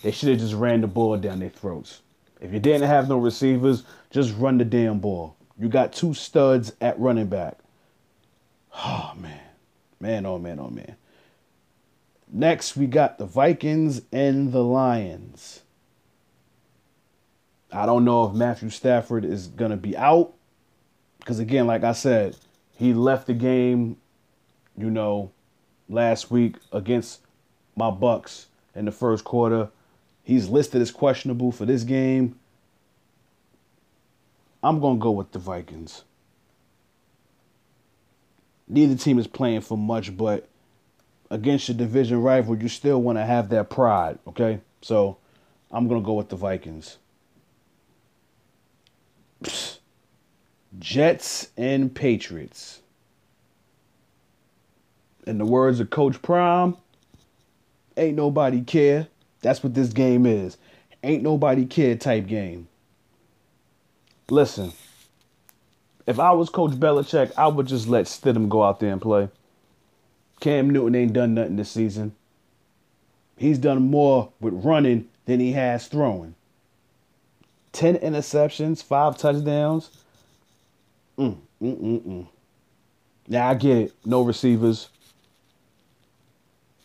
They should have just ran the ball down their throats. If you didn't have no receivers, just run the damn ball. You got two studs at running back. Oh, man. Man, oh, man, oh, man. Next, we got the Vikings and the Lions. I don't know if Matthew Stafford is going to be out. Because, again, like I said, he left the game, you know, last week against my Bucks in the first quarter. He's listed as questionable for this game. I'm going to go with the Vikings. Neither team is playing for much, but against your division rival, you still want to have that pride, okay? So I'm going to go with the Vikings. Jets and Patriots. In the words of Coach Prime, ain't nobody care. That's what this game is. Ain't nobody care type game. Listen, if I was Coach Belichick, I would just let Stidham go out there and play. Cam Newton ain't done nothing this season. He's done more with running than he has throwing. 10 interceptions, five touchdowns. Mm, mm, mm, mm. Now, I get it. No receivers.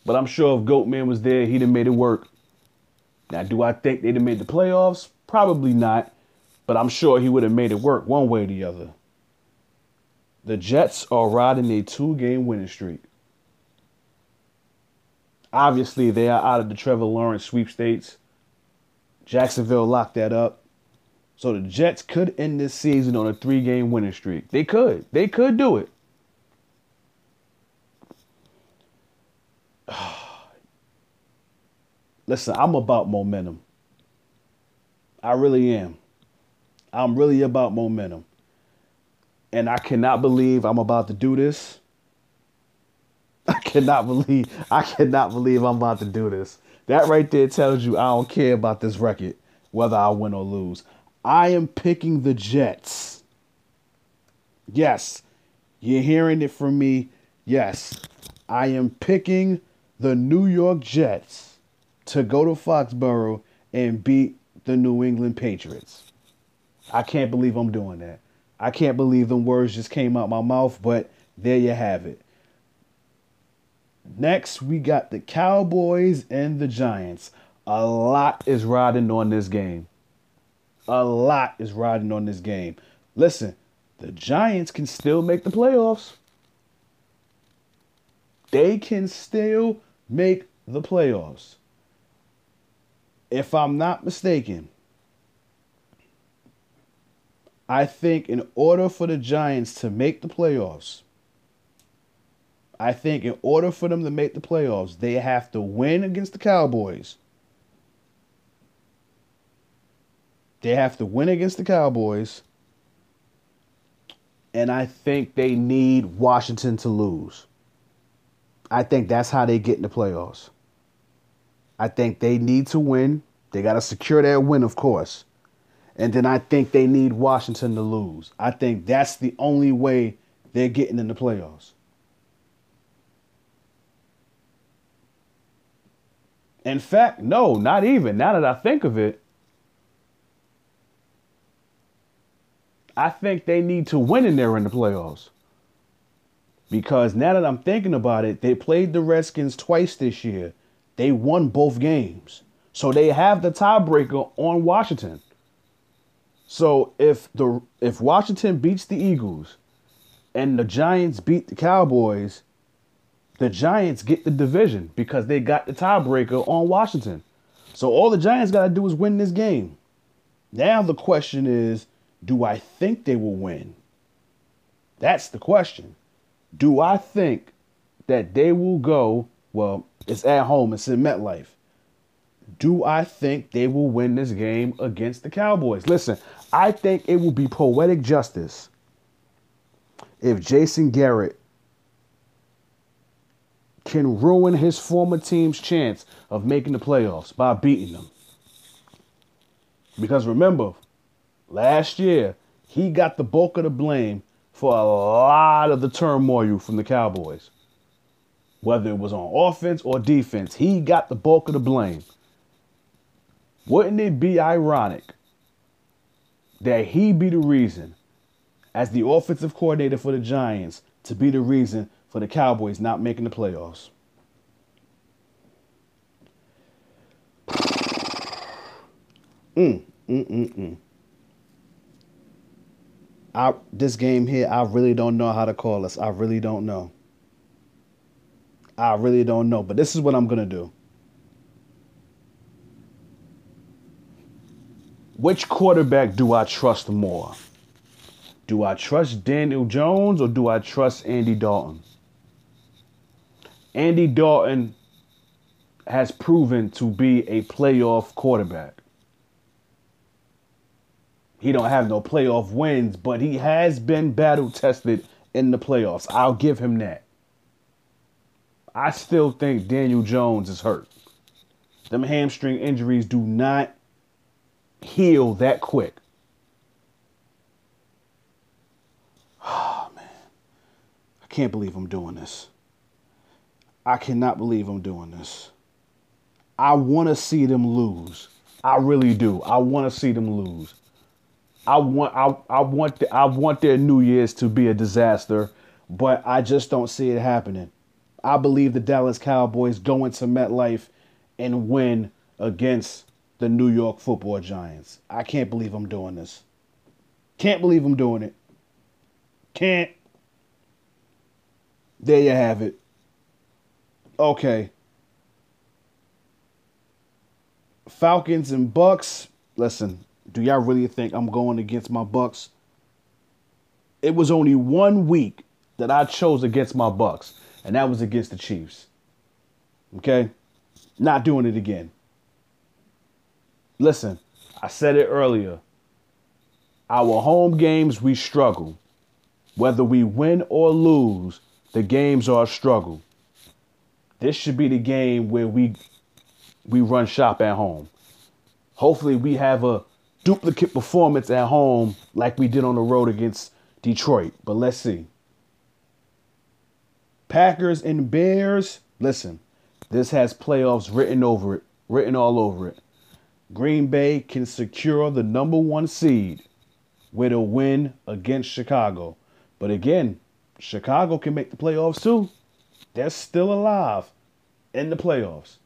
But I'm sure if Goatman was there, he'd have made it work. Now, do I think they'd have made the playoffs? Probably not. But I'm sure he would have made it work one way or the other. The Jets are riding a two game winning streak. Obviously, they are out of the Trevor Lawrence sweepstakes. Jacksonville locked that up. So the Jets could end this season on a three game winning streak. They could. They could do it. Listen, I'm about momentum. I really am. I'm really about momentum. And I cannot believe I'm about to do this. I cannot believe I cannot believe I'm about to do this. That right there tells you I don't care about this record, whether I win or lose. I am picking the Jets. Yes, you're hearing it from me. Yes, I am picking the New York Jets to go to Foxborough and beat the New England Patriots. I can't believe I'm doing that. I can't believe the words just came out my mouth, but there you have it. Next, we got the Cowboys and the Giants. A lot is riding on this game. A lot is riding on this game. Listen, the Giants can still make the playoffs. They can still make the playoffs. If I'm not mistaken, I think in order for the Giants to make the playoffs, I think in order for them to make the playoffs, they have to win against the Cowboys. They have to win against the Cowboys. And I think they need Washington to lose. I think that's how they get in the playoffs. I think they need to win. They got to secure that win, of course. And then I think they need Washington to lose. I think that's the only way they're getting in the playoffs. In fact, no, not even. Now that I think of it, I think they need to win in there in the playoffs. Because now that I'm thinking about it, they played the Redskins twice this year. They won both games. So they have the tiebreaker on Washington. So if the if Washington beats the Eagles and the Giants beat the Cowboys, the Giants get the division because they got the tiebreaker on Washington. So all the Giants got to do is win this game. Now the question is, do I think they will win? That's the question. Do I think that they will go? Well, it's at home, it's in MetLife. Do I think they will win this game against the Cowboys? Listen, I think it will be poetic justice if Jason Garrett can ruin his former team's chance of making the playoffs by beating them. Because remember, last year, he got the bulk of the blame for a lot of the turmoil from the Cowboys. Whether it was on offense or defense, he got the bulk of the blame. Wouldn't it be ironic that he be the reason, as the offensive coordinator for the Giants, to be the reason for the Cowboys not making the playoffs? Mm, mm, mm, mm. I, this game here, I really don't know how to call this. I really don't know. I really don't know. But this is what I'm going to do. Which quarterback do I trust more? Do I trust Daniel Jones or do I trust Andy Dalton? Andy Dalton has proven to be a playoff quarterback. He don't have no playoff wins, but he has been battle tested in the playoffs. I'll give him that. I still think Daniel Jones is hurt. Them hamstring injuries do not heal that quick. Oh, man. I can't believe I'm doing this. I cannot believe I'm doing this. I want to see them lose. I really do. I want to see them lose. I want I, I want the, I want their New Year's to be a disaster, but I just don't see it happening. I believe the Dallas Cowboys go into MetLife and win against the New York Football Giants. I can't believe I'm doing this. Can't believe I'm doing it. Can't. There you have it. Okay. Falcons and Bucks. Listen, do y'all really think I'm going against my Bucks? It was only one week that I chose against my Bucks, and that was against the Chiefs. Okay? Not doing it again. Listen, I said it earlier. Our home games, we struggle. Whether we win or lose, the games are a struggle. This should be the game where we we run shop at home. Hopefully we have a duplicate performance at home like we did on the road against Detroit. But let's see. Packers and Bears, listen, this has playoffs written over it, written all over it. Green Bay can secure the number one seed with a win against Chicago. But again, Chicago can make the playoffs too. They're still alive in the playoffs.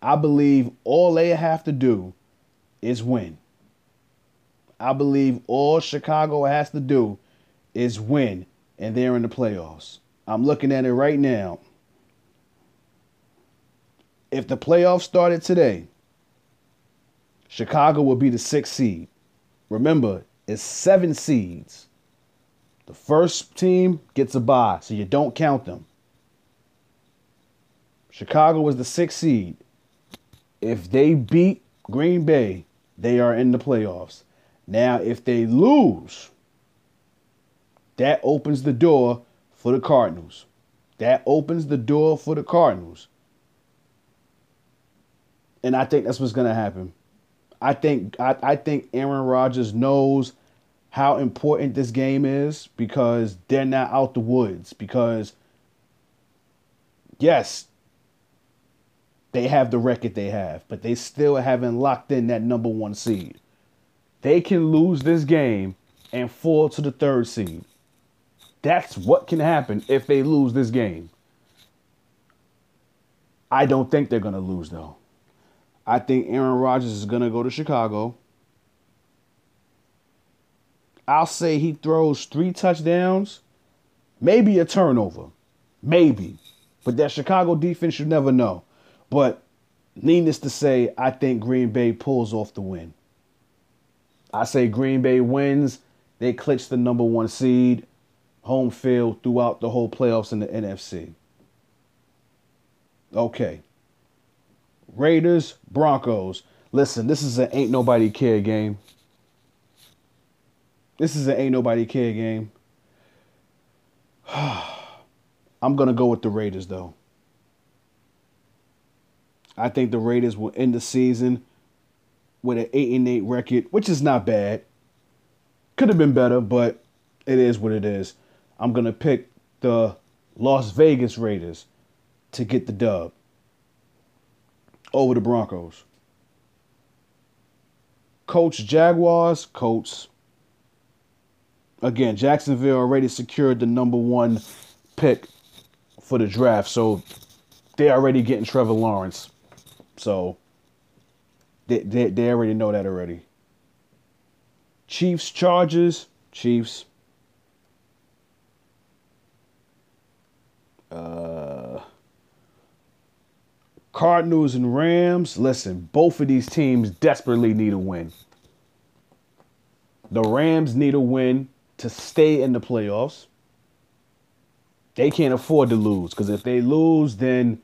I believe all they have to do is win. I believe all Chicago has to do is win, and they're in the playoffs. I'm looking at it right now. If the playoffs started today, Chicago would be the sixth seed. Remember, it's seven seeds. The first team gets a bye, so you don't count them. Chicago was the sixth seed. If they beat Green Bay, they are in the playoffs. Now, if they lose, that opens the door for the Cardinals. That opens the door for the Cardinals. And I think that's what's going to happen. I think I, I think Aaron Rodgers knows how important this game is because they're not out the woods. Because yes, they have the record they have, but they still haven't locked in that number one seed. They can lose this game and fall to the third seed. That's what can happen if they lose this game. I don't think they're going to lose, though. I think Aaron Rodgers is going to go to Chicago. I'll say he throws three touchdowns, maybe a turnover. Maybe. But that Chicago defense, you never know. But needless to say, I think Green Bay pulls off the win. I say Green Bay wins. They clinch the number one seed, home field throughout the whole playoffs in the NFC. Okay. Raiders, Broncos. Listen, this is an ain't nobody care game. This is an ain't nobody care game. I'm going to go with the Raiders, though. I think the Raiders will end the season with an 8 and 8 record, which is not bad. Could have been better, but it is what it is. I'm going to pick the Las Vegas Raiders to get the dub over the Broncos. Coach Jaguars, Colts. Again, Jacksonville already secured the number one pick for the draft, so they're already getting Trevor Lawrence. So they, they, they already know that already. Chiefs, Chargers, Chiefs. Uh, Cardinals and Rams. Listen, both of these teams desperately need a win. The Rams need a win to stay in the playoffs. They can't afford to lose because if they lose, then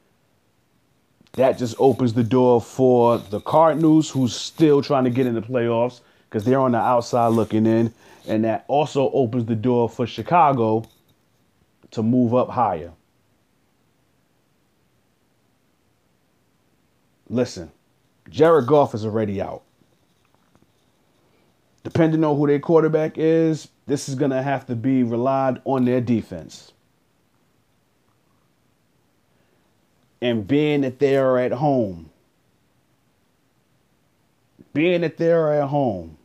that just opens the door for the Cardinals, who's still trying to get in the playoffs because they're on the outside looking in. And that also opens the door for Chicago to move up higher. Listen, Jared Goff is already out. Depending on who their quarterback is, this is going to have to be relied on their defense. and being that they are at home, being that they are at home,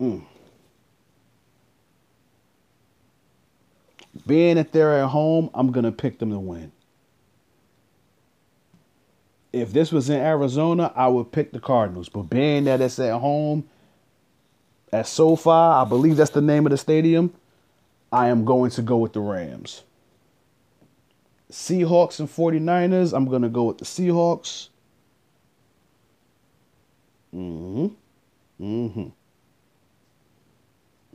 mm. Being that they're at home, I'm going to pick them to win. If this was in Arizona, I would pick the Cardinals. But being that it's at home at SoFi, I believe that's the name of the stadium, I am going to go with the Rams. Seahawks and 49ers, I'm going to go with the Seahawks. Mm-hmm. Mm-hmm.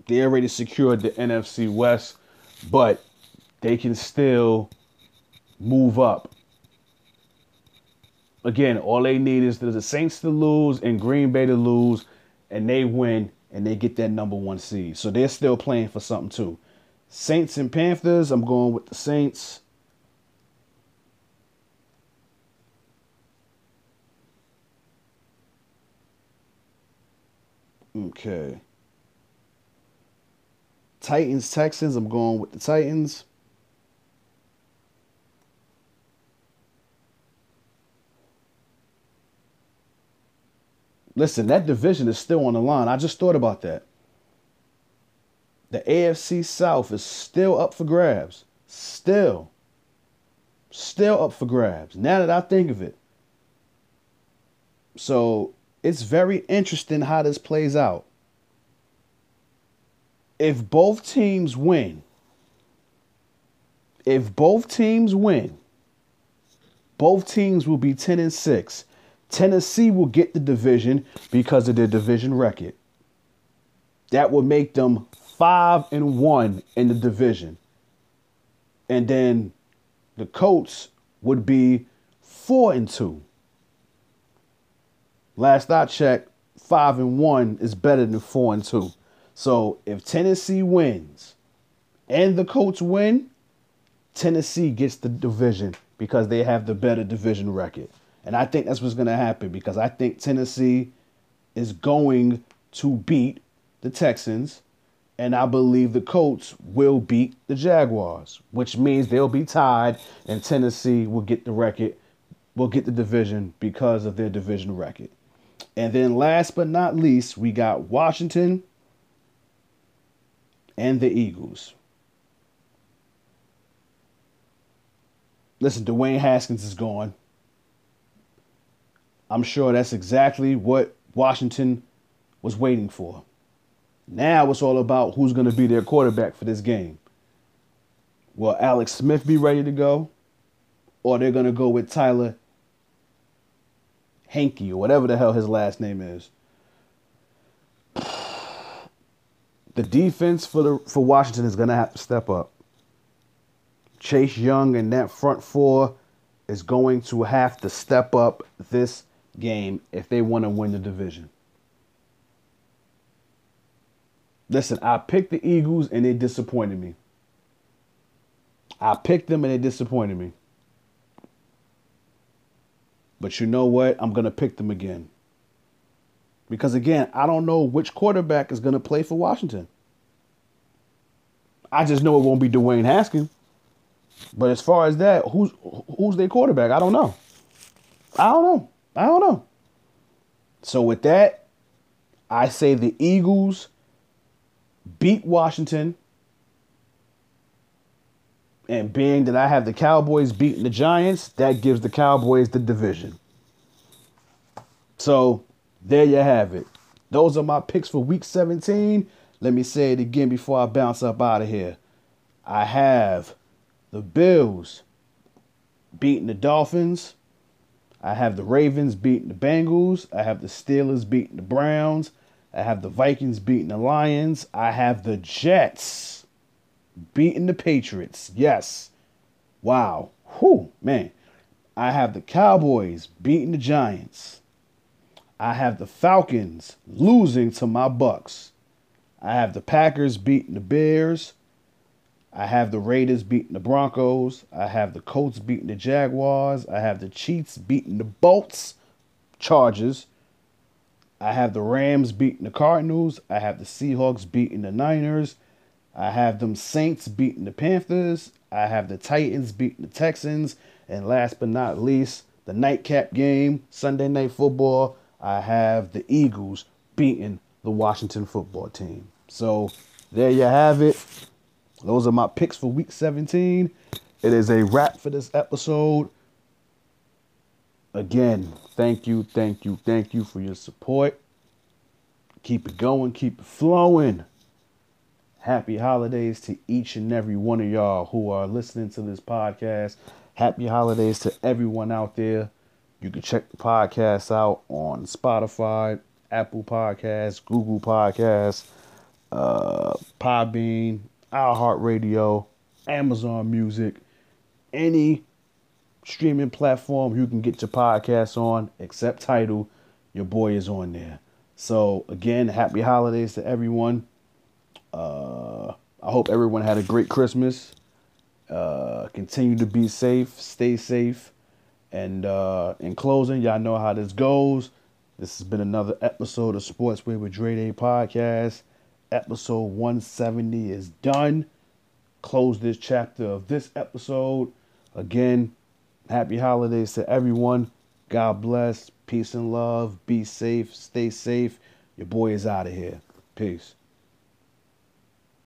They already secured the NFC West, but they can still move up. Again, all they need is the Saints to lose and Green Bay to lose, and they win and they get that number one seed. So they're still playing for something too. Saints and Panthers, I'm going with the Saints. Okay. Titans, Texans, I'm going with the Titans. Listen, that division is still on the line. I just thought about that. The AFC South is still up for grabs. Still. Still up for grabs. Now that I think of it. So it's very interesting how this plays out. If both teams win, if both teams win, both teams will be 10 and 6. Tennessee will get the division because of their division record. That would make them 5 and 1 in the division. And then the Colts would be 4 and 2. Last I checked, 5 and 1 is better than 4 and 2. So if Tennessee wins and the Colts win, Tennessee gets the division because they have the better division record. And I think that's what's going to happen because I think Tennessee is going to beat the Texans and I believe the Colts will beat the Jaguars, which means they'll be tied, and Tennessee will get the record, will get the division because of their division record. And then last but not least, we got Washington and the Eagles. Listen, Dwayne Haskins is gone. I'm sure that's exactly what Washington was waiting for. Now it's all about who's going to be their quarterback for this game. Will Alex Smith be ready to go? Or they're going to go with Tyler Hankey or whatever the hell his last name is. The defense for the for Washington is going to have to step up. Chase Young and that front four is going to have to step up this game if they want to win the division. Listen, I picked the Eagles and they disappointed me. I picked them and they disappointed me. But you know what? I'm going to pick them again. Because again, I don't know which quarterback is going to play for Washington. I just know it won't be Dwayne Haskins. But as far as that, who's who's their quarterback? I don't know. I don't know. I don't know. So with that, I say the Eagles beat Washington. And being that I have the Cowboys beating the Giants, that gives the Cowboys the division. So there you have it. Those are my picks for week 17. Let me say it again before I bounce up out of here. I have the Bills beating the Dolphins. I have the Ravens beating the Bengals. I have the Steelers beating the Browns. I have the Vikings beating the Lions. I have the Jets beating the Patriots. Yes. Wow. Whew, man. I have the Cowboys beating the Giants. I have the Falcons losing to my Bucs. I have the Packers beating the Bears. I have the Raiders beating the Broncos. I have the Colts beating the Jaguars. I have the Chiefs beating the Bolts Chargers. I have the Rams beating the Cardinals. I have the Seahawks beating the Niners. I have them Saints beating the Panthers. I have the Titans beating the Texans. And last but not least, the nightcap game, Sunday night football. I have the Eagles beating the Washington football team. So there you have it. Those are my picks for week 17. It is a wrap for this episode. again, thank you, thank you, thank you for your support. Keep it going, keep it flowing. Happy holidays to each and every one of y'all who are listening to this podcast. Happy holidays to everyone out there. You can check the podcast out on Spotify, Apple Podcasts, Google Podcasts, uh, Podbean, iHeartRadio, Amazon Music, any streaming platform you can get your podcast on, except Tidal. your boy is on there. So again, happy holidays to everyone. Uh, I hope everyone had a great Christmas. Uh, continue to be safe, stay safe, and uh, in closing, y'all know how this goes. This has been another episode of Sportsway with Dre Day podcast. Episode 170 is done. Close this chapter of this episode. Again, happy holidays to everyone. God bless. Peace and love. Be safe. Stay safe. Your boy is out of here. Peace.